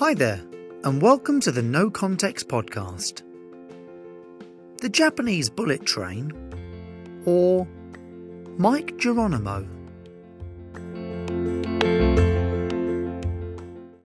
Hi there, and welcome to the No Context Podcast. The Japanese bullet train, or Mike Geronimo.